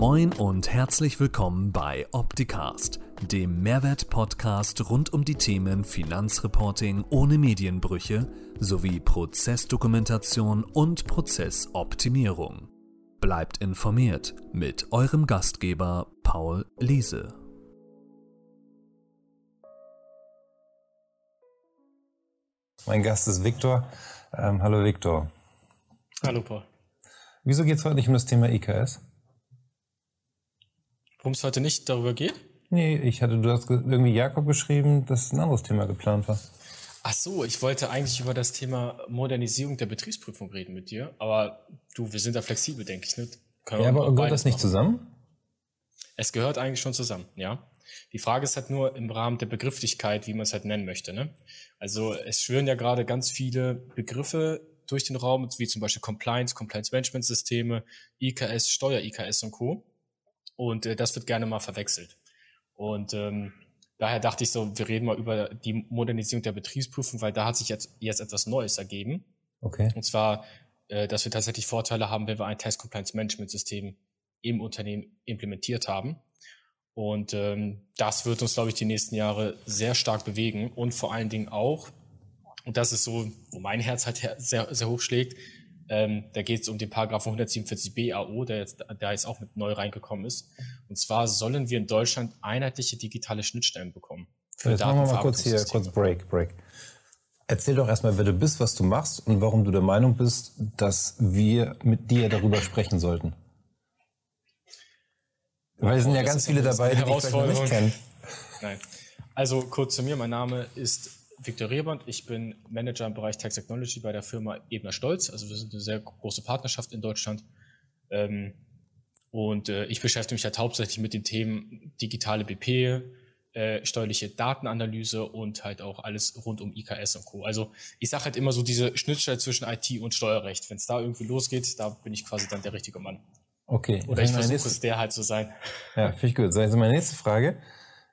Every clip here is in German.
Moin und herzlich willkommen bei Opticast, dem Mehrwert-Podcast rund um die Themen Finanzreporting ohne Medienbrüche sowie Prozessdokumentation und Prozessoptimierung. Bleibt informiert mit eurem Gastgeber Paul Liese. Mein Gast ist Viktor. Ähm, hallo Viktor. Hallo Paul. Wieso geht es heute nicht um das Thema IKS? Worum es heute nicht darüber geht? Nee, ich hatte, du hast irgendwie Jakob geschrieben, dass ein anderes Thema geplant war. Ach so, ich wollte eigentlich über das Thema Modernisierung der Betriebsprüfung reden mit dir, aber du, wir sind da flexibel, denke ich, nicht? Können ja, aber gehört das nicht machen. zusammen? Es gehört eigentlich schon zusammen, ja. Die Frage ist halt nur im Rahmen der Begrifflichkeit, wie man es halt nennen möchte. Ne? Also es schwören ja gerade ganz viele Begriffe durch den Raum, wie zum Beispiel Compliance, Compliance Management Systeme, IKS, Steuer-IKS und Co. Und äh, das wird gerne mal verwechselt. Und ähm, daher dachte ich so, wir reden mal über die Modernisierung der Betriebsprüfung, weil da hat sich jetzt, jetzt etwas Neues ergeben. Okay. Und zwar, äh, dass wir tatsächlich Vorteile haben, wenn wir ein Test Compliance Management System im Unternehmen implementiert haben. Und ähm, das wird uns, glaube ich, die nächsten Jahre sehr stark bewegen und vor allen Dingen auch, und das ist so, wo mein Herz halt sehr, sehr hoch schlägt, ähm, da geht es um den Paragraphen 147b AO, der jetzt, der jetzt auch mit neu reingekommen ist. Und zwar sollen wir in Deutschland einheitliche digitale Schnittstellen bekommen. Für jetzt machen wir mal kurz hier, kurz Break, Break. Erzähl doch erstmal, wer du bist, was du machst und warum du der Meinung bist, dass wir mit dir darüber sprechen sollten. Weil es sind ja ganz viele dabei, die dich nicht kennen. Nein. Also kurz zu mir, mein Name ist Viktor Reband, ich bin Manager im Bereich Tax Technology bei der Firma Ebner Stolz. Also wir sind eine sehr große Partnerschaft in Deutschland. Ähm, und äh, ich beschäftige mich halt hauptsächlich mit den Themen digitale BP, äh, steuerliche Datenanalyse und halt auch alles rund um IKS und Co. Also ich sage halt immer so diese Schnittstelle zwischen IT und Steuerrecht. Wenn es da irgendwie losgeht, da bin ich quasi dann der richtige Mann. Okay. Oder ich versuche es der halt zu sein. Ja, finde ich gut. Also meine nächste Frage.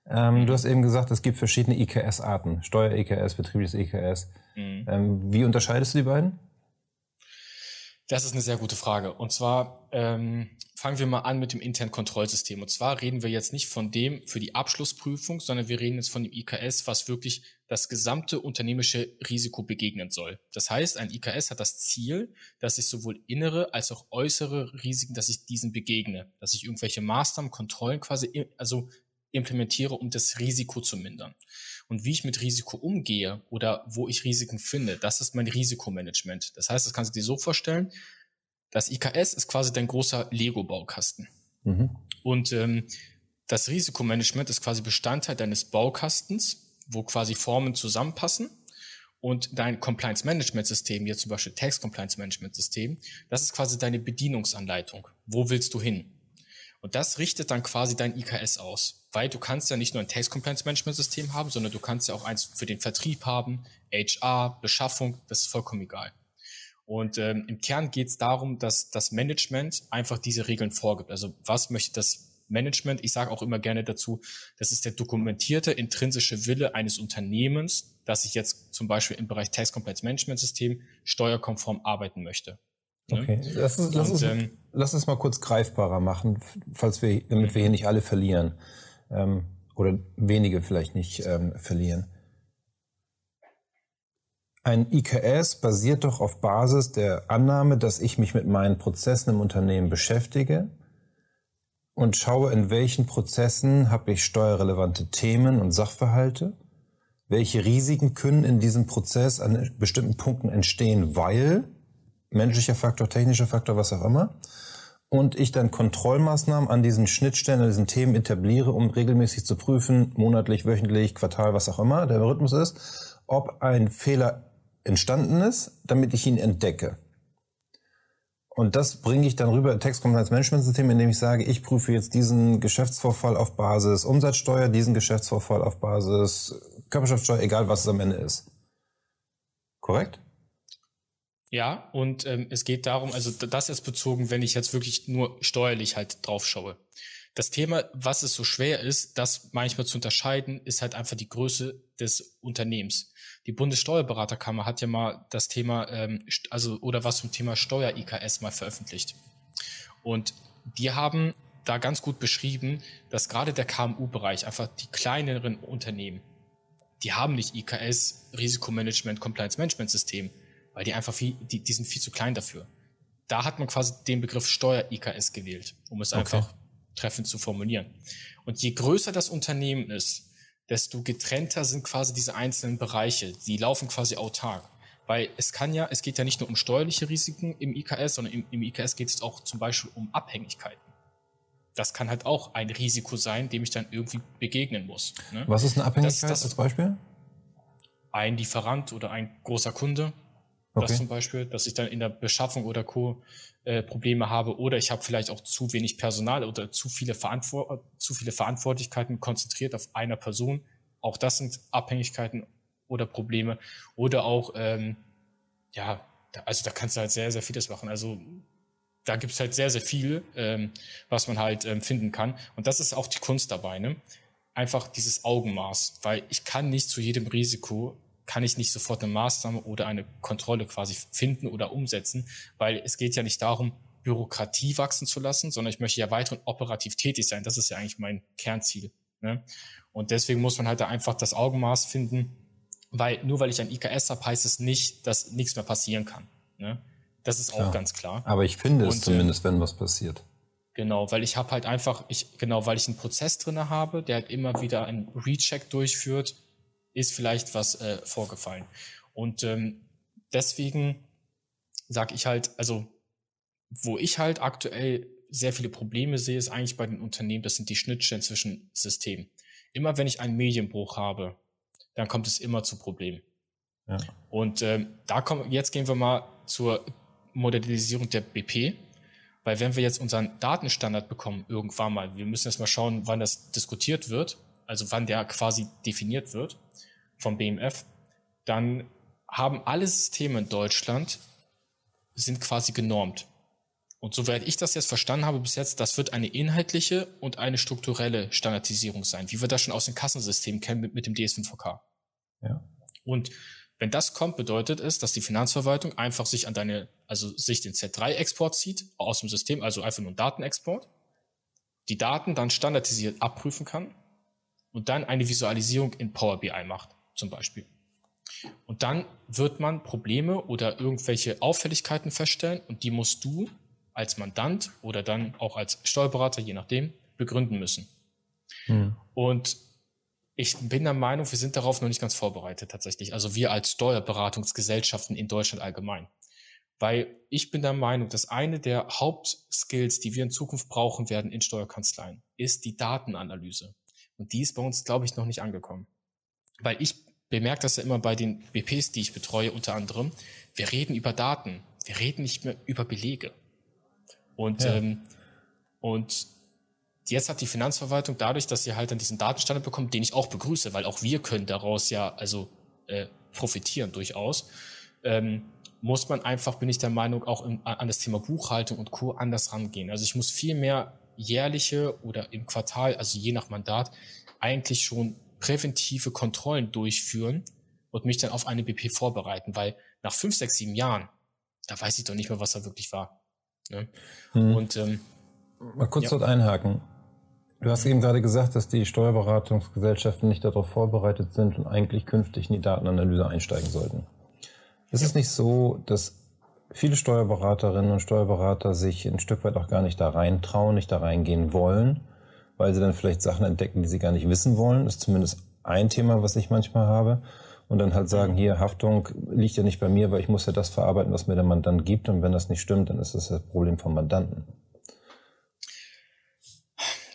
Ähm, mhm. Du hast eben gesagt, es gibt verschiedene IKS-Arten. Steuer-IKS, betriebliches IKS. Mhm. Ähm, wie unterscheidest du die beiden? Das ist eine sehr gute Frage. Und zwar ähm, fangen wir mal an mit dem internen Kontrollsystem. Und zwar reden wir jetzt nicht von dem für die Abschlussprüfung, sondern wir reden jetzt von dem IKS, was wirklich das gesamte unternehmische Risiko begegnen soll. Das heißt, ein IKS hat das Ziel, dass ich sowohl innere als auch äußere Risiken, dass ich diesen begegne, dass ich irgendwelche Maßnahmen, Kontrollen quasi, also implementiere, um das Risiko zu mindern. Und wie ich mit Risiko umgehe oder wo ich Risiken finde, das ist mein Risikomanagement. Das heißt, das kannst du dir so vorstellen, das IKS ist quasi dein großer Lego-Baukasten. Mhm. Und ähm, das Risikomanagement ist quasi Bestandteil deines Baukastens, wo quasi Formen zusammenpassen. Und dein Compliance Management System, hier zum Beispiel Tax Compliance Management System, das ist quasi deine Bedienungsanleitung. Wo willst du hin? Und das richtet dann quasi dein IKS aus. Weil du kannst ja nicht nur ein Tax Compliance Management System haben, sondern du kannst ja auch eins für den Vertrieb haben, HR, Beschaffung, das ist vollkommen egal. Und ähm, im Kern geht es darum, dass das Management einfach diese Regeln vorgibt. Also was möchte das Management? Ich sage auch immer gerne dazu, das ist der dokumentierte intrinsische Wille eines Unternehmens, dass ich jetzt zum Beispiel im Bereich Tax Compliance Management System steuerkonform arbeiten möchte. Ne? Okay, lass uns, lass, uns, ähm, lass uns mal kurz greifbarer machen, falls wir, damit wir hier nicht alle verlieren ähm, oder wenige vielleicht nicht ähm, verlieren. Ein IKS basiert doch auf Basis der Annahme, dass ich mich mit meinen Prozessen im Unternehmen beschäftige und schaue, in welchen Prozessen habe ich steuerrelevante Themen und Sachverhalte, welche Risiken können in diesem Prozess an bestimmten Punkten entstehen, weil menschlicher Faktor, technischer Faktor, was auch immer. Und ich dann Kontrollmaßnahmen an diesen Schnittstellen, an diesen Themen etabliere, um regelmäßig zu prüfen, monatlich, wöchentlich, Quartal, was auch immer der Rhythmus ist, ob ein Fehler entstanden ist, damit ich ihn entdecke. Und das bringe ich dann rüber in Text Compliance Management System, indem ich sage, ich prüfe jetzt diesen Geschäftsvorfall auf Basis Umsatzsteuer, diesen Geschäftsvorfall auf Basis Körperschaftssteuer, egal was es am Ende ist. Korrekt? Ja, und ähm, es geht darum, also das ist bezogen, wenn ich jetzt wirklich nur steuerlich halt drauf schaue. Das Thema, was es so schwer ist, das manchmal zu unterscheiden, ist halt einfach die Größe des Unternehmens. Die Bundessteuerberaterkammer hat ja mal das Thema, ähm, also oder was zum Thema Steuer-IKS mal veröffentlicht. Und die haben da ganz gut beschrieben, dass gerade der KMU-Bereich, einfach die kleineren Unternehmen, die haben nicht IKS, Risikomanagement, Compliance Management System, weil die einfach viel, die, die sind viel zu klein dafür. Da hat man quasi den Begriff Steuer-IKS gewählt, um es okay. einfach treffend zu formulieren. Und je größer das Unternehmen ist, desto getrennter sind quasi diese einzelnen Bereiche. Die laufen quasi autark. Weil es kann ja, es geht ja nicht nur um steuerliche Risiken im IKS, sondern im, im IKS geht es auch zum Beispiel um Abhängigkeiten. Das kann halt auch ein Risiko sein, dem ich dann irgendwie begegnen muss. Ne? Was ist eine Abhängigkeit das, das, als Beispiel? Ein Lieferant oder ein großer Kunde. Okay. Das zum Beispiel, dass ich dann in der Beschaffung oder Co. Äh, Probleme habe oder ich habe vielleicht auch zu wenig Personal oder zu viele, Verantwort zu viele Verantwortlichkeiten konzentriert auf einer Person. Auch das sind Abhängigkeiten oder Probleme. Oder auch, ähm, ja, also da kannst du halt sehr, sehr vieles machen. Also da gibt's halt sehr, sehr viel, ähm, was man halt ähm, finden kann. Und das ist auch die Kunst dabei, ne? Einfach dieses Augenmaß, weil ich kann nicht zu jedem Risiko, kann ich nicht sofort eine Maßnahme oder eine Kontrolle quasi finden oder umsetzen, weil es geht ja nicht darum, Bürokratie wachsen zu lassen, sondern ich möchte ja weiterhin operativ tätig sein. Das ist ja eigentlich mein Kernziel. Ne? Und deswegen muss man halt da einfach das Augenmaß finden, weil nur weil ich ein IKS habe, heißt es nicht, dass nichts mehr passieren kann. Ne? Das ist auch ja, ganz klar. Aber ich finde es Und, zumindest, wenn was passiert. Genau, weil ich habe halt einfach, ich, genau, weil ich einen Prozess drinne habe, der halt immer wieder einen Recheck durchführt, ist vielleicht was äh, vorgefallen. Und ähm, deswegen sage ich halt, also wo ich halt aktuell sehr viele Probleme sehe, ist eigentlich bei den Unternehmen, das sind die Schnittstellen zwischen Systemen. Immer wenn ich einen Medienbruch habe, dann kommt es immer zu Problemen. Ja. Und ähm, da kommen, jetzt gehen wir mal zur Modernisierung der BP. Weil wenn wir jetzt unseren Datenstandard bekommen, irgendwann mal, wir müssen jetzt mal schauen, wann das diskutiert wird, also wann der quasi definiert wird vom BMF, dann haben alle Systeme in Deutschland sind quasi genormt. Und soweit ich das jetzt verstanden habe bis jetzt, das wird eine inhaltliche und eine strukturelle Standardisierung sein, wie wir das schon aus den Kassensystemen kennen mit, mit dem DS5VK. Ja. Und wenn das kommt, bedeutet es, dass die Finanzverwaltung einfach sich an deine, also sich den Z3-Export zieht aus dem System, also einfach nur einen Datenexport, die Daten dann standardisiert abprüfen kann und dann eine Visualisierung in Power BI macht, zum Beispiel. Und dann wird man Probleme oder irgendwelche Auffälligkeiten feststellen und die musst du als Mandant oder dann auch als Steuerberater, je nachdem, begründen müssen. Hm. Und ich bin der Meinung, wir sind darauf noch nicht ganz vorbereitet tatsächlich. Also wir als Steuerberatungsgesellschaften in Deutschland allgemein. Weil ich bin der Meinung, dass eine der Hauptskills, die wir in Zukunft brauchen werden in Steuerkanzleien, ist die Datenanalyse. Und die ist bei uns, glaube ich, noch nicht angekommen. Weil ich bemerke das ja immer bei den BPs, die ich betreue, unter anderem. Wir reden über Daten. Wir reden nicht mehr über Belege. Und, ja. ähm, und Jetzt hat die Finanzverwaltung dadurch, dass sie halt dann diesen Datenstandard bekommt, den ich auch begrüße, weil auch wir können daraus ja also äh, profitieren durchaus, ähm, muss man einfach, bin ich der Meinung, auch im, an das Thema Buchhaltung und Co. anders rangehen. Also ich muss viel mehr jährliche oder im Quartal, also je nach Mandat, eigentlich schon präventive Kontrollen durchführen und mich dann auf eine BP vorbereiten, weil nach fünf, sechs, sieben Jahren, da weiß ich doch nicht mehr, was da wirklich war. Ne? Hm. Und ähm, Mal kurz ja. dort einhaken. Du hast eben gerade gesagt, dass die Steuerberatungsgesellschaften nicht darauf vorbereitet sind und eigentlich künftig in die Datenanalyse einsteigen sollten. Ist es nicht so, dass viele Steuerberaterinnen und Steuerberater sich ein Stück weit auch gar nicht da reintrauen, nicht da reingehen wollen, weil sie dann vielleicht Sachen entdecken, die sie gar nicht wissen wollen? Das ist zumindest ein Thema, was ich manchmal habe. Und dann halt sagen, hier, Haftung liegt ja nicht bei mir, weil ich muss ja das verarbeiten, was mir der Mandant gibt. Und wenn das nicht stimmt, dann ist das das Problem vom Mandanten.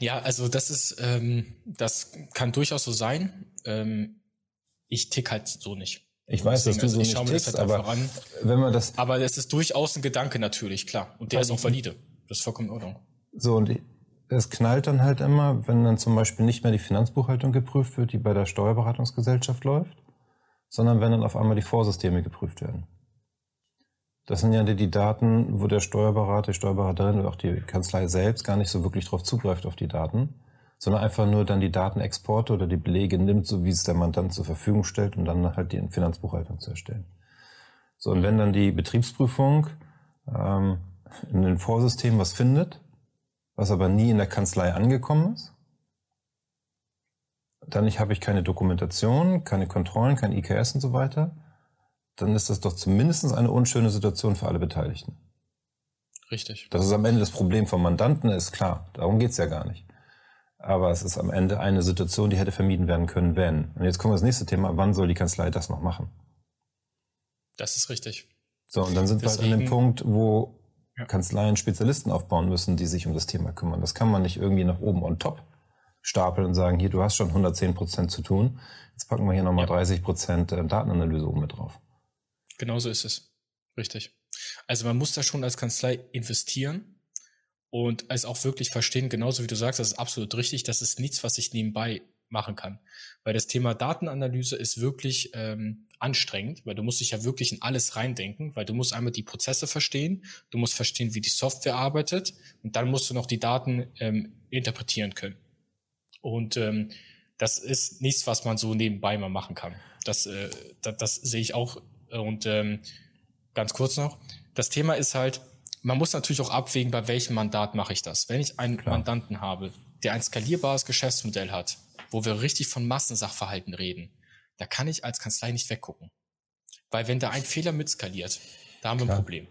Ja, also das ist, ähm, das kann durchaus so sein. Ähm, ich tick halt so nicht. Ich weiß, Deswegen, dass du so also nicht tickst, halt aber wenn man das... Aber es ist durchaus ein Gedanke natürlich, klar. Und der ist auch valide. Das ist vollkommen in Ordnung. So, und es knallt dann halt immer, wenn dann zum Beispiel nicht mehr die Finanzbuchhaltung geprüft wird, die bei der Steuerberatungsgesellschaft läuft, sondern wenn dann auf einmal die Vorsysteme geprüft werden. Das sind ja die Daten, wo der Steuerberater, die Steuerberaterin oder auch die Kanzlei selbst gar nicht so wirklich drauf zugreift auf die Daten, sondern einfach nur dann die Datenexporte oder die Belege nimmt, so wie es der Mandant zur Verfügung stellt, um dann halt die Finanzbuchhaltung zu erstellen. So, und wenn dann die Betriebsprüfung ähm, in den Vorsystemen was findet, was aber nie in der Kanzlei angekommen ist. Dann habe ich keine Dokumentation, keine Kontrollen, kein IKS und so weiter. Dann ist das doch zumindest eine unschöne Situation für alle Beteiligten. Richtig. Das ist am Ende das Problem vom Mandanten, ist klar. Darum geht's ja gar nicht. Aber es ist am Ende eine Situation, die hätte vermieden werden können, wenn. Und jetzt kommen wir das nächste Thema. Wann soll die Kanzlei das noch machen? Das ist richtig. So, und dann sind Deswegen, wir halt an dem Punkt, wo ja. Kanzleien Spezialisten aufbauen müssen, die sich um das Thema kümmern. Das kann man nicht irgendwie nach oben on top stapeln und sagen, hier, du hast schon 110 Prozent zu tun. Jetzt packen wir hier nochmal ja. 30 Prozent äh, Datenanalyse oben mit drauf. Genauso ist es. Richtig. Also man muss da schon als Kanzlei investieren und es auch wirklich verstehen, genauso wie du sagst, das ist absolut richtig, das ist nichts, was ich nebenbei machen kann. Weil das Thema Datenanalyse ist wirklich ähm, anstrengend, weil du musst dich ja wirklich in alles reindenken, weil du musst einmal die Prozesse verstehen, du musst verstehen, wie die Software arbeitet und dann musst du noch die Daten ähm, interpretieren können. Und ähm, das ist nichts, was man so nebenbei mal machen kann. Das, äh, das, das sehe ich auch. Und ähm, ganz kurz noch, das Thema ist halt, man muss natürlich auch abwägen, bei welchem Mandat mache ich das. Wenn ich einen Klar. Mandanten habe, der ein skalierbares Geschäftsmodell hat, wo wir richtig von Massensachverhalten reden, da kann ich als Kanzlei nicht weggucken. Weil wenn da ein Fehler mitskaliert, da haben wir Klar. ein Problem.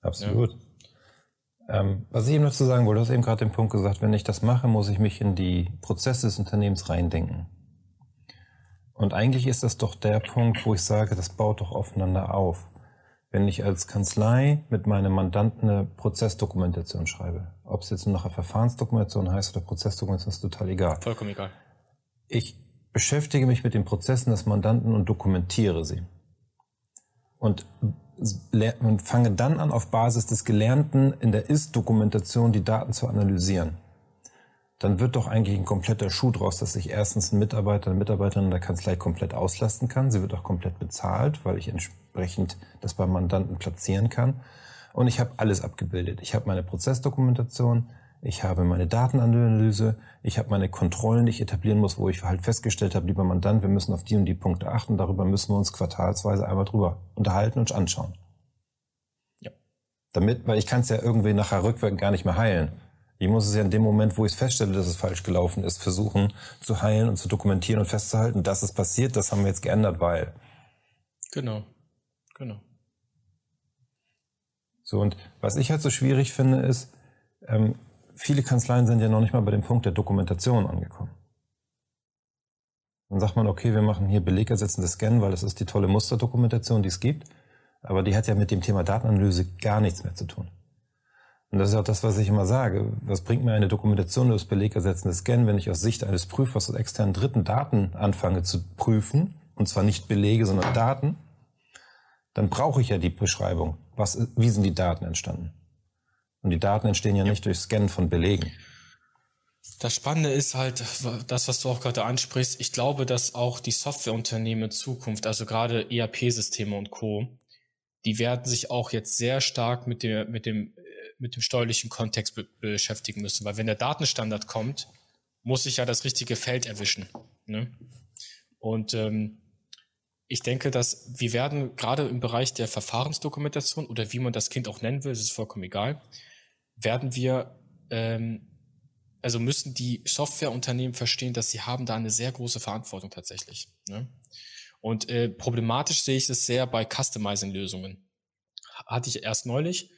Absolut. Ja. Ähm, was ich eben noch zu sagen wollte, du hast eben gerade den Punkt gesagt, wenn ich das mache, muss ich mich in die Prozesse des Unternehmens reindenken. Und eigentlich ist das doch der Punkt, wo ich sage, das baut doch aufeinander auf. Wenn ich als Kanzlei mit meinem Mandanten eine Prozessdokumentation schreibe, ob es jetzt nur nachher Verfahrensdokumentation heißt oder Prozessdokumentation, ist total egal. Vollkommen egal. Ich beschäftige mich mit den Prozessen des Mandanten und dokumentiere sie. Und, und fange dann an, auf Basis des Gelernten in der Ist-Dokumentation die Daten zu analysieren. Dann wird doch eigentlich ein kompletter Schuh draus, dass ich erstens einen Mitarbeiter, eine Mitarbeiterin in der Kanzlei komplett auslasten kann. Sie wird auch komplett bezahlt, weil ich entsprechend das beim Mandanten platzieren kann. Und ich habe alles abgebildet. Ich habe meine Prozessdokumentation, ich habe meine Datenanalyse, ich habe meine Kontrollen, die ich etablieren muss, wo ich halt festgestellt habe, lieber Mandant, wir müssen auf die und die Punkte achten, darüber müssen wir uns quartalsweise einmal drüber unterhalten und anschauen. Ja. Damit, weil ich kann es ja irgendwie nachher rückwärts gar nicht mehr heilen. Ich muss es ja in dem Moment, wo ich feststelle, dass es falsch gelaufen ist, versuchen zu heilen und zu dokumentieren und festzuhalten, dass es passiert, das haben wir jetzt geändert, weil. Genau, genau. So, und was ich halt so schwierig finde, ist, ähm, viele Kanzleien sind ja noch nicht mal bei dem Punkt der Dokumentation angekommen. Dann sagt man, okay, wir machen hier belegersetzende Scan, weil das ist die tolle Musterdokumentation, die es gibt. Aber die hat ja mit dem Thema Datenanalyse gar nichts mehr zu tun. Und das ist auch das, was ich immer sage. Was bringt mir eine Dokumentation durch belegersetzende Scan, wenn ich aus Sicht eines Prüfers aus externen Dritten Daten anfange zu prüfen, und zwar nicht Belege, sondern Daten, dann brauche ich ja die Beschreibung. Was, wie sind die Daten entstanden? Und die Daten entstehen ja, ja. nicht durch Scannen von Belegen. Das Spannende ist halt, das, was du auch gerade ansprichst, ich glaube, dass auch die Softwareunternehmen in Zukunft, also gerade ERP-Systeme und Co., die werden sich auch jetzt sehr stark mit, der, mit, dem, mit dem steuerlichen Kontext be beschäftigen müssen. Weil wenn der Datenstandard kommt, muss ich ja das richtige Feld erwischen. Ne? Und ähm, ich denke, dass wir werden gerade im Bereich der Verfahrensdokumentation oder wie man das Kind auch nennen will, ist vollkommen egal, werden wir, ähm, also müssen die Softwareunternehmen verstehen, dass sie haben da eine sehr große Verantwortung tatsächlich. Ne? Und äh, problematisch sehe ich es sehr bei Customizing-Lösungen. Hatte ich erst neulich,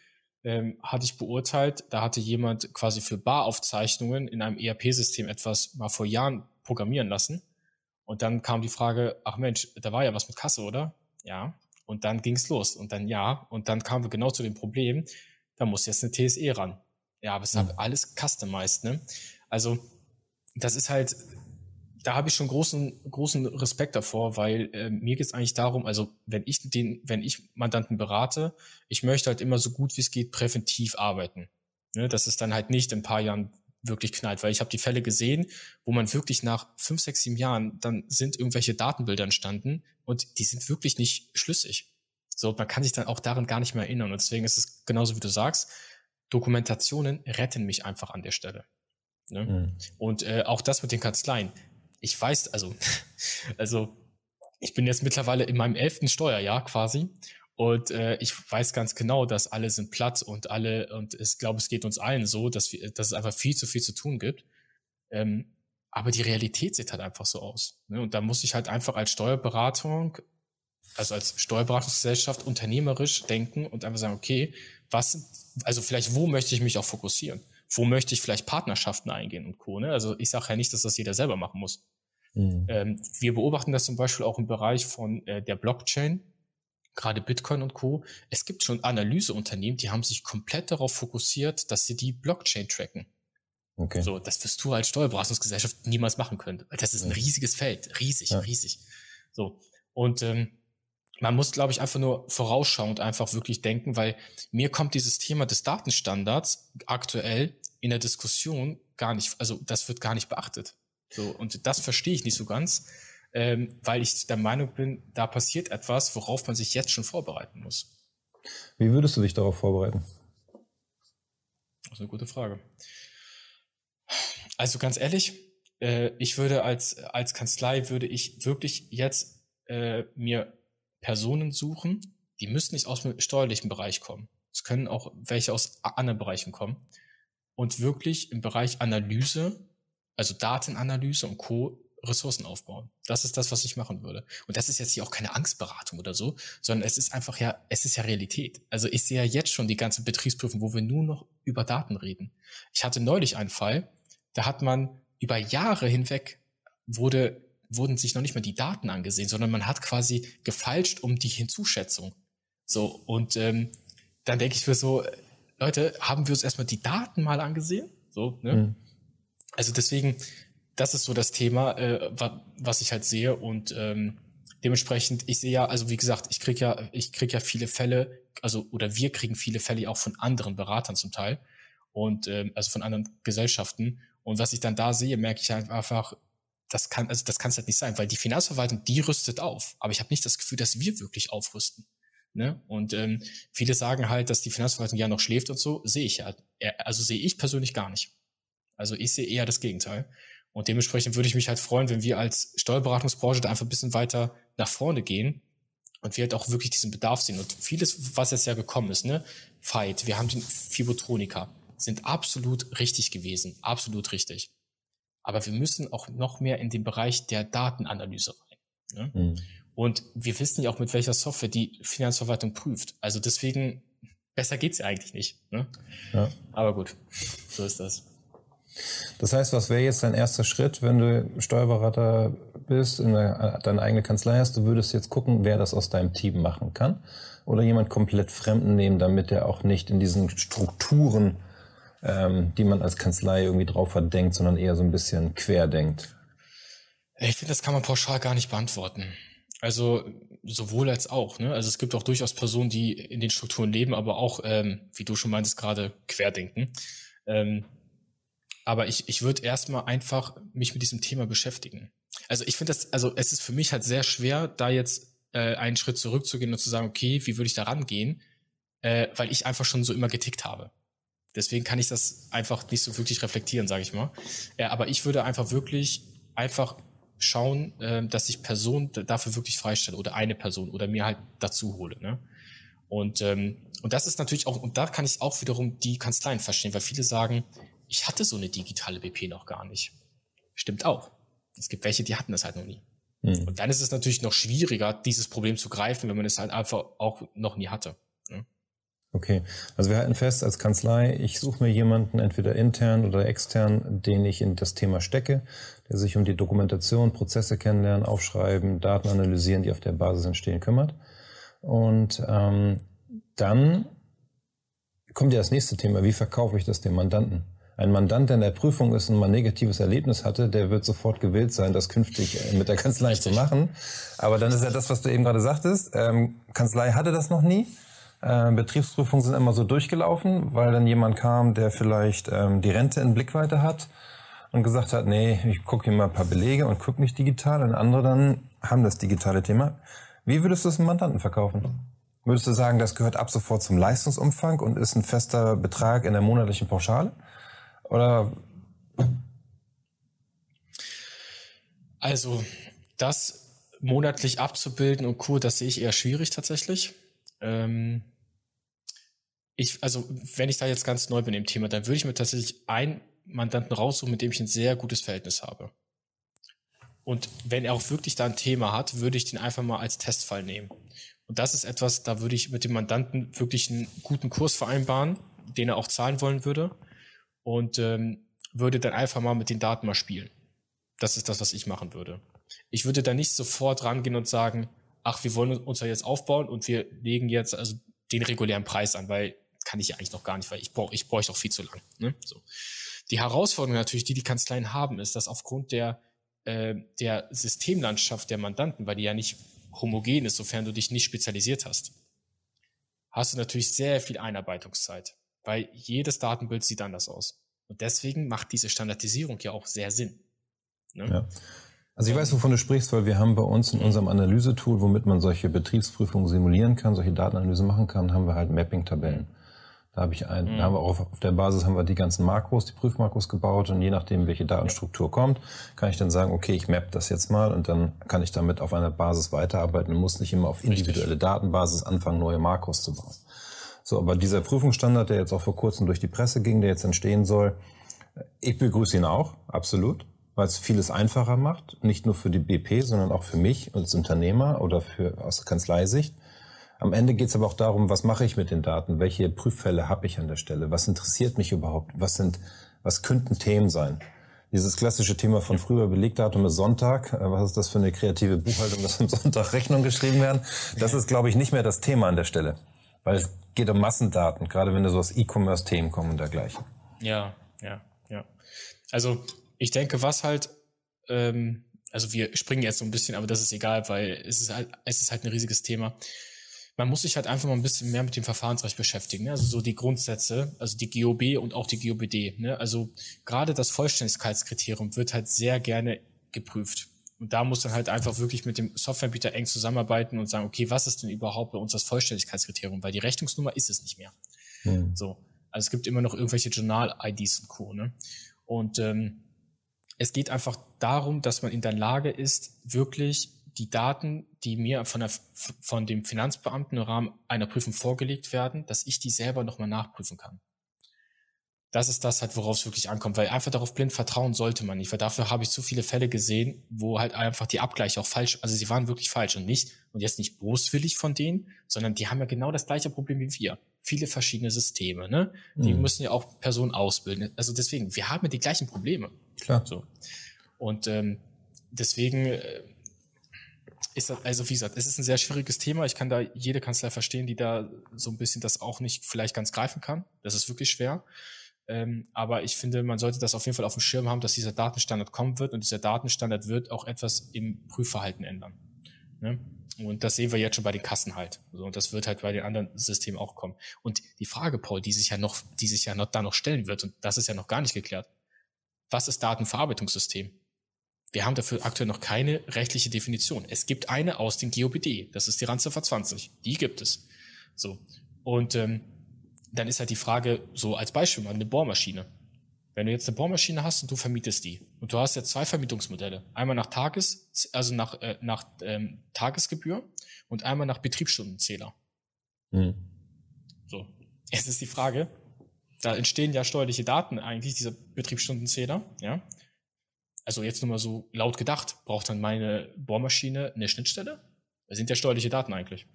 ähm, hatte ich beurteilt, da hatte jemand quasi für Baraufzeichnungen in einem ERP-System etwas mal vor Jahren programmieren lassen. Und dann kam die Frage, ach Mensch, da war ja was mit Kasse, oder? Ja. Und dann ging's los. Und dann ja. Und dann kamen wir genau zu dem Problem, da muss jetzt eine TSE ran. Ja, aber es ist halt mhm. alles customized, ne? Also, das ist halt, da habe ich schon großen, großen Respekt davor, weil äh, mir geht es eigentlich darum, also wenn ich den, wenn ich Mandanten berate, ich möchte halt immer so gut wie es geht präventiv arbeiten. Ne? Dass es dann halt nicht in ein paar Jahren wirklich knallt, weil ich habe die Fälle gesehen, wo man wirklich nach fünf, sechs, sieben Jahren, dann sind irgendwelche Datenbilder entstanden und die sind wirklich nicht schlüssig. So, man kann sich dann auch daran gar nicht mehr erinnern. Und deswegen ist es genauso wie du sagst, Dokumentationen retten mich einfach an der Stelle. Ne? Mhm. Und äh, auch das mit den Kanzleien. Ich weiß, also, also ich bin jetzt mittlerweile in meinem elften Steuerjahr quasi Und äh, ich weiß ganz genau, dass alle sind platt und alle, und ich glaube, es geht uns allen so, dass, wir, dass es einfach viel zu viel zu tun gibt. Ähm, aber die Realität sieht halt einfach so aus. Ne? Und da muss ich halt einfach als Steuerberatung, also als Steuerberatungsgesellschaft unternehmerisch denken und einfach sagen, okay, was, also vielleicht wo möchte ich mich auch fokussieren? Wo möchte ich vielleicht Partnerschaften eingehen und Co. Ne? Also ich sage ja nicht, dass das jeder selber machen muss. Mhm. Ähm, wir beobachten das zum Beispiel auch im Bereich von äh, der Blockchain gerade Bitcoin und Co. Es gibt schon Analyseunternehmen, die haben sich komplett darauf fokussiert, dass sie die Blockchain tracken. Okay. So, das wirst du als Steuerberatungsgesellschaft niemals machen können. Das ist ein riesiges Feld. Riesig, ja. riesig. So. Und ähm, man muss, glaube ich, einfach nur vorausschauend einfach wirklich denken, weil mir kommt dieses Thema des Datenstandards aktuell in der Diskussion gar nicht, also das wird gar nicht beachtet. So, und das verstehe ich nicht so ganz ähm, weil ich der Meinung bin, da passiert etwas, worauf man sich jetzt schon vorbereiten muss. Wie würdest du dich darauf vorbereiten? Das ist eine gute Frage. Also ganz ehrlich, äh, ich würde als, als Kanzlei würde ich wirklich jetzt äh, mir Personen suchen, die müssen nicht aus dem steuerlichen Bereich kommen. Es können auch welche aus anderen Bereichen kommen. Und wirklich im Bereich Analyse, also Datenanalyse und Co. Ressourcen aufbauen. Das ist das, was ich machen würde. Und das ist jetzt hier auch keine Angstberatung oder so, sondern es ist einfach ja, es ist ja Realität. Also ich sehe ja jetzt schon die ganze Betriebsprüfung, wo wir nur noch über Daten reden. Ich hatte neulich einen Fall, da hat man über Jahre hinweg wurde, wurden sich noch nicht mal die Daten angesehen, sondern man hat quasi gefalscht um die Hinzuschätzung. So, und ähm, dann denke ich mir so, Leute, haben wir uns erstmal die Daten mal angesehen? So, ne? Mhm. Also deswegen, das ist so das Thema, äh, was ich halt sehe und ähm, dementsprechend, ich sehe ja, also wie gesagt, ich krieg ja, ich krieg ja viele Fälle, also oder wir kriegen viele Fälle auch von anderen Beratern zum Teil und ähm, also von anderen Gesellschaften und was ich dann da sehe, merke ich halt einfach, das kann, also das kann es halt nicht sein, weil die Finanzverwaltung, die rüstet auf, aber ich habe nicht das Gefühl, dass wir wirklich aufrüsten. Ne? Und ähm, viele sagen halt, dass die Finanzverwaltung ja noch schläft und so, sehe ich ja, also sehe ich persönlich gar nicht. Also ich sehe eher das Gegenteil. Und dementsprechend würde ich mich halt freuen, wenn wir als Steuerberatungsbranche da einfach ein bisschen weiter nach vorne gehen und wir halt auch wirklich diesen Bedarf sehen. Und vieles, was jetzt ja gekommen ist, ne, Fight, wir haben den Fibotronika, sind absolut richtig gewesen, absolut richtig. Aber wir müssen auch noch mehr in den Bereich der Datenanalyse rein. Ne? Mhm. Und wir wissen ja auch, mit welcher Software die Finanzverwaltung prüft. Also deswegen, besser geht's ja eigentlich nicht. Ne? Ja. Aber gut, so ist das. Das heißt, was wäre jetzt dein erster Schritt, wenn du Steuerberater bist, in der, deine eigene Kanzlei hast? Du würdest jetzt gucken, wer das aus deinem Team machen kann oder jemand komplett Fremden nehmen, damit er auch nicht in diesen Strukturen, ähm, die man als Kanzlei irgendwie drauf hat, denkt, sondern eher so ein bisschen quer denkt. Ich finde, das kann man pauschal gar nicht beantworten. Also sowohl als auch. Ne? Also es gibt auch durchaus Personen, die in den Strukturen leben, aber auch, ähm, wie du schon meintest, gerade querdenken. Ähm, aber ich, ich würde erstmal einfach mich mit diesem Thema beschäftigen. Also ich finde das, also es ist für mich halt sehr schwer, da jetzt äh, einen Schritt zurückzugehen und zu sagen, okay, wie würde ich da rangehen, äh, weil ich einfach schon so immer getickt habe. Deswegen kann ich das einfach nicht so wirklich reflektieren, sage ich mal. Äh, aber ich würde einfach wirklich einfach schauen, äh, dass ich Person dafür wirklich freistelle oder eine Person oder mir halt dazu hole. Ne? Und, ähm, und das ist natürlich auch, und da kann ich auch wiederum die Kanzleien verstehen, weil viele sagen, ich hatte so eine digitale BP noch gar nicht. Stimmt auch. Es gibt welche, die hatten das halt noch nie. Mhm. Und dann ist es natürlich noch schwieriger, dieses Problem zu greifen, wenn man es halt einfach auch noch nie hatte. Ja. Okay, also wir halten fest als Kanzlei, ich suche mir jemanden, entweder intern oder extern, den ich in das Thema stecke, der sich um die Dokumentation, Prozesse kennenlernen, aufschreiben, Daten analysieren, die auf der Basis entstehen, kümmert. Und ähm, dann kommt ja das nächste Thema, wie verkaufe ich das dem Mandanten? Ein Mandant, der in der Prüfung ist und mal ein negatives Erlebnis hatte, der wird sofort gewillt sein, das künftig äh, mit der Kanzlei Richtig. zu machen. Aber dann ist ja das, was du eben gerade sagtest. Ähm, Kanzlei hatte das noch nie. Ähm, Betriebsprüfungen sind immer so durchgelaufen, weil dann jemand kam, der vielleicht ähm, die Rente in Blickweite hat und gesagt hat, nee, ich gucke mir mal ein paar Belege und gucke mich digital. Und andere dann haben das digitale Thema. Wie würdest du es einem Mandanten verkaufen? Würdest du sagen, das gehört ab sofort zum Leistungsumfang und ist ein fester Betrag in der monatlichen Pauschale? Oder? Also, das monatlich abzubilden und Co., das sehe ich eher schwierig tatsächlich. Ähm, ich, also, wenn ich da jetzt ganz neu bin im Thema, dann würde ich mir tatsächlich einen Mandanten raussuchen, mit dem ich ein sehr gutes Verhältnis habe. Und wenn er auch wirklich da ein Thema hat, würde ich den einfach mal als Testfall nehmen. Und das ist etwas, da würde ich mit dem Mandanten wirklich einen guten Kurs vereinbaren, den er auch zahlen wollen würde. Und ähm, würde dann einfach mal mit den Daten mal spielen. Das ist das, was ich machen würde. Ich würde da nicht sofort rangehen und sagen, ach, wir wollen uns ja jetzt aufbauen und wir legen jetzt also den regulären Preis an, weil kann ich ja eigentlich noch gar nicht, weil ich brauche ich bräuchte auch viel zu lang. Ne? So. Die Herausforderung natürlich, die die Kanzleien haben, ist, dass aufgrund der, äh, der Systemlandschaft der Mandanten, weil die ja nicht homogen ist, sofern du dich nicht spezialisiert hast, hast du natürlich sehr viel Einarbeitungszeit, weil jedes Datenbild sieht anders aus. Und deswegen macht diese Standardisierung ja auch sehr Sinn. Ne? Ja. Also ich weiß, wovon du sprichst, weil wir haben bei uns in unserem Analysetool, womit man solche Betriebsprüfungen simulieren kann, solche Datenanalyse machen kann, haben wir halt Mapping-Tabellen. Da habe ich ein, mhm. da haben wir auch auf, der Basis haben wir die ganzen Makros, die Prüfmakros gebaut und je nachdem, welche Datenstruktur kommt, kann ich dann sagen, okay, ich map das jetzt mal und dann kann ich damit auf einer Basis weiterarbeiten und muss nicht immer auf individuelle Richtig. Datenbasis anfangen, neue Makros zu bauen. So, aber dieser Prüfungsstandard, der jetzt auch vor kurzem durch die Presse ging, der jetzt entstehen soll, ich begrüße ihn auch, absolut weil es vieles einfacher macht, nicht nur für die BP, sondern auch für mich als Unternehmer oder für aus Kanzleisicht. Am Ende geht es aber auch darum, was mache ich mit den Daten, welche Prüffälle habe ich an der Stelle, was interessiert mich überhaupt, was sind, was könnten Themen sein. Dieses klassische Thema von früher, Belegdatum ist Sonntag. Äh, was ist das für eine kreative Buchhaltung, dass am Sonntag Rechnungen geschrieben werden? Das ist, glaube ich, nicht mehr das Thema an der Stelle. Weil es geht um Massendaten, gerade wenn da so aus E-Commerce-Themen kommen und dergleichen. Ja, ja, ja. Also ich denke, was halt, ähm, also wir springen jetzt so ein bisschen, aber das ist egal, weil es ist halt, es ist halt ein riesiges Thema. Man muss sich halt einfach mal ein bisschen mehr mit dem Verfahrensrecht beschäftigen. Ne? Also so die Grundsätze, also die GOB und auch die GOBD. Ne? Also gerade das Vollständigkeitskriterium wird halt sehr gerne geprüft. Und da muss dann halt einfach wirklich mit dem Softwareanbieter eng zusammenarbeiten und sagen, okay, was ist denn überhaupt bei uns das Vollständigkeitskriterium? Weil die Rechnungsnummer ist es nicht mehr. Hm. So. Also es gibt immer noch irgendwelche Journal-IDs und Co. Ne? Und ähm, es geht einfach darum, dass man in der Lage ist, wirklich die Daten, die mir von, der, von dem Finanzbeamten im Rahmen einer Prüfung vorgelegt werden, dass ich die selber nochmal nachprüfen kann. Das ist das halt, worauf es wirklich ankommt, weil einfach darauf blind vertrauen sollte man nicht, weil dafür habe ich zu viele Fälle gesehen, wo halt einfach die Abgleiche auch falsch, also sie waren wirklich falsch und nicht, und jetzt nicht boswillig von denen, sondern die haben ja genau das gleiche Problem wie wir. Viele verschiedene Systeme, ne? Die mhm. müssen ja auch Personen ausbilden. Also deswegen, wir haben ja die gleichen Probleme. Klar. So. Und ähm, deswegen äh, ist das, also wie gesagt, es ist ein sehr schwieriges Thema. Ich kann da jede Kanzlei verstehen, die da so ein bisschen das auch nicht vielleicht ganz greifen kann. Das ist wirklich schwer. Ähm, aber ich finde, man sollte das auf jeden Fall auf dem Schirm haben, dass dieser Datenstandard kommen wird und dieser Datenstandard wird auch etwas im Prüfverhalten ändern. Ne? Und das sehen wir jetzt schon bei den Kassen halt. So, und das wird halt bei den anderen Systemen auch kommen. Und die Frage, Paul, die sich ja noch, die sich ja noch da noch stellen wird, und das ist ja noch gar nicht geklärt was ist Datenverarbeitungssystem? Wir haben dafür aktuell noch keine rechtliche Definition. Es gibt eine aus dem GOBD, das ist die Randziffer 20. Die gibt es. So. Und ähm, dann ist halt die Frage, so als Beispiel mal eine Bohrmaschine. Wenn du jetzt eine Bohrmaschine hast und du vermietest die und du hast jetzt zwei Vermietungsmodelle, einmal nach Tages, also nach, äh, nach ähm, Tagesgebühr und einmal nach Betriebsstundenzähler. Mhm. So, jetzt ist die Frage, da entstehen ja steuerliche Daten eigentlich, dieser Betriebsstundenzähler, ja. Also jetzt nur mal so laut gedacht, braucht dann meine Bohrmaschine eine Schnittstelle? Da sind ja steuerliche Daten eigentlich.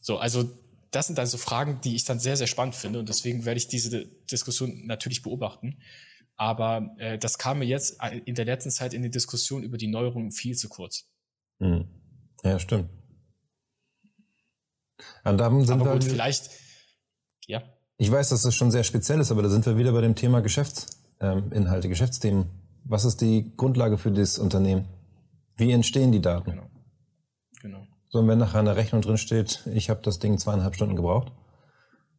So, also das sind dann so Fragen, die ich dann sehr, sehr spannend finde und deswegen werde ich diese Diskussion natürlich beobachten. Aber äh, das kam mir jetzt in der letzten Zeit in der Diskussion über die Neuerungen viel zu kurz. Hm. Ja, stimmt. Und dann sind Aber gut, vielleicht, ja. Ich weiß, dass das schon sehr speziell ist, aber da sind wir wieder bei dem Thema Geschäftsinhalte, ähm, Geschäftsthemen. Was ist die Grundlage für das Unternehmen? Wie entstehen die Daten? Genau. genau. So, und wenn nachher eine Rechnung drin steht, ich habe das Ding zweieinhalb Stunden gebraucht,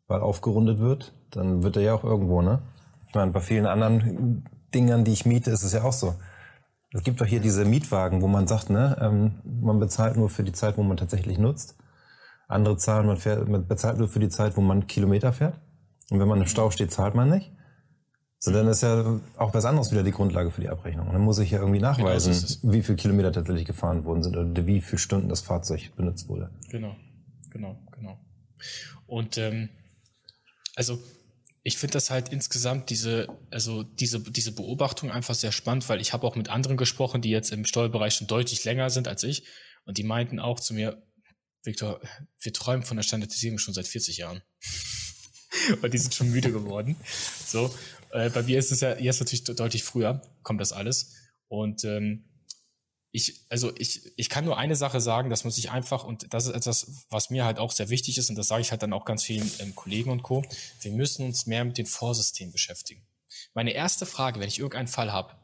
weil aufgerundet wird, dann wird er ja auch irgendwo, ne? Ich meine, bei vielen anderen Dingern, die ich miete, ist es ja auch so. Es gibt doch hier diese Mietwagen, wo man sagt, ne, ähm, man bezahlt nur für die Zeit, wo man tatsächlich nutzt. Andere zahlen, man, fährt, man bezahlt nur für die Zeit, wo man Kilometer fährt. Und wenn man im Stau steht, zahlt man nicht. So, dann ist ja auch was anderes wieder die Grundlage für die Abrechnung. Und dann muss ich ja irgendwie nachweisen, genau, wie viele Kilometer tatsächlich gefahren worden sind oder wie viele Stunden das Fahrzeug benutzt wurde. Genau. genau, genau. Und ähm, also ich finde das halt insgesamt diese, also diese, diese Beobachtung einfach sehr spannend, weil ich habe auch mit anderen gesprochen, die jetzt im Steuerbereich schon deutlich länger sind als ich. Und die meinten auch zu mir, Victor, wir träumen von der Standardisierung schon seit 40 Jahren. und die sind schon müde geworden. So, äh, bei mir ist es ja jetzt natürlich deutlich früher, kommt das alles. Und ähm, ich, also ich, ich kann nur eine Sache sagen, dass man sich einfach, und das ist etwas, was mir halt auch sehr wichtig ist, und das sage ich halt dann auch ganz vielen ähm, Kollegen und Co., wir müssen uns mehr mit den Vorsystemen beschäftigen. Meine erste Frage, wenn ich irgendeinen Fall habe,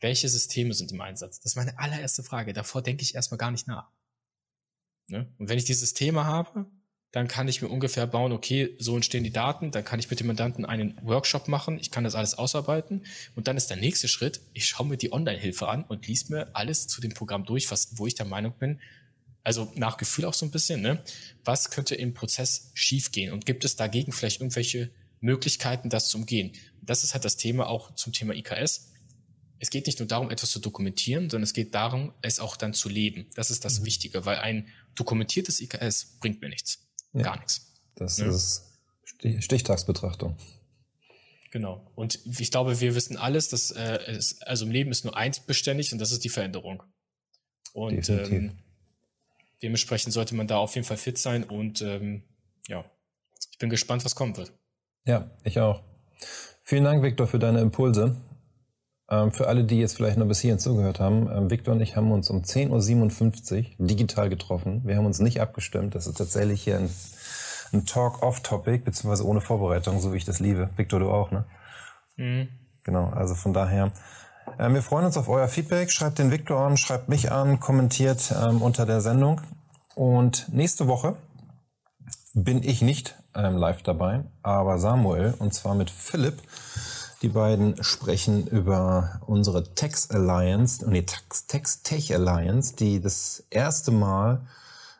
welche Systeme sind im Einsatz? Das ist meine allererste Frage. Davor denke ich erstmal gar nicht nach. Ne? Und wenn ich die Systeme habe, dann kann ich mir ungefähr bauen, okay, so entstehen die Daten, dann kann ich mit dem Mandanten einen Workshop machen, ich kann das alles ausarbeiten und dann ist der nächste Schritt, ich schaue mir die Online-Hilfe an und lies mir alles zu dem Programm durch, was, wo ich der Meinung bin, also nach Gefühl auch so ein bisschen, ne? was könnte im Prozess schiefgehen und gibt es dagegen vielleicht irgendwelche Möglichkeiten, das zu umgehen? Das ist halt das Thema auch zum Thema IKS. Es geht nicht nur darum, etwas zu dokumentieren, sondern es geht darum, es auch dann zu leben. Das ist das mhm. Wichtige, weil ein dokumentiertes IKS bringt mir nichts. Ja, Gar nichts. Das ja. ist Stichtagsbetrachtung. Genau. Und ich glaube, wir wissen alles, dass äh, es, also im Leben ist nur eins beständig und das ist die Veränderung. Und ähm, dementsprechend sollte man da auf jeden Fall fit sein und ähm, ja, ich bin gespannt, was kommen wird. Ja, ich auch. Vielen Dank, Viktor, für deine Impulse. Ähm, für alle, die jetzt vielleicht noch bis hierhin zugehört haben, ähm, Victor und ich haben uns um 10.57 Uhr digital getroffen. Wir haben uns nicht abgestimmt. Das ist tatsächlich hier ein, ein Talk off-Topic, beziehungsweise ohne Vorbereitung, so wie ich das liebe. Victor, du auch, ne? Mhm. Genau, also von daher. Ähm, wir freuen uns auf euer Feedback. Schreibt den Victor an, schreibt mich an, kommentiert ähm, unter der Sendung. Und nächste Woche bin ich nicht ähm, live dabei, aber Samuel, und zwar mit Philipp. Die beiden sprechen über unsere Tax Alliance, nee, Tax, Tax Tech Alliance, die das erste Mal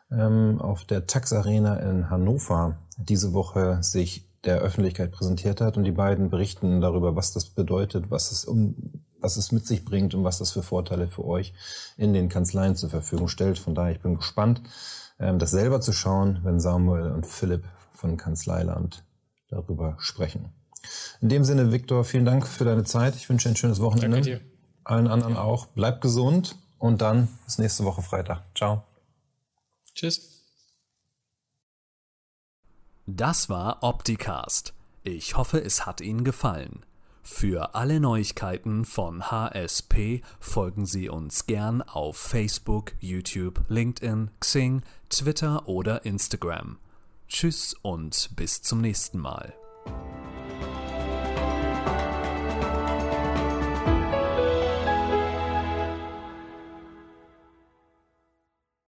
ähm, auf der Tax Arena in Hannover diese Woche sich der Öffentlichkeit präsentiert hat. Und die beiden berichten darüber, was das bedeutet, was es um was es mit sich bringt und was das für Vorteile für euch in den Kanzleien zur Verfügung stellt. Von daher, ich bin gespannt, ähm, das selber zu schauen, wenn Samuel und Philipp von Kanzleiland darüber sprechen. In dem Sinne, Viktor, vielen Dank für deine Zeit. Ich wünsche ein schönes Wochenende. Danke dir. Allen anderen auch. Bleib gesund und dann bis nächste Woche Freitag. Ciao. Tschüss. Das war Opticast. Ich hoffe, es hat Ihnen gefallen. Für alle Neuigkeiten von HSP folgen Sie uns gern auf Facebook, YouTube, LinkedIn, Xing, Twitter oder Instagram. Tschüss und bis zum nächsten Mal.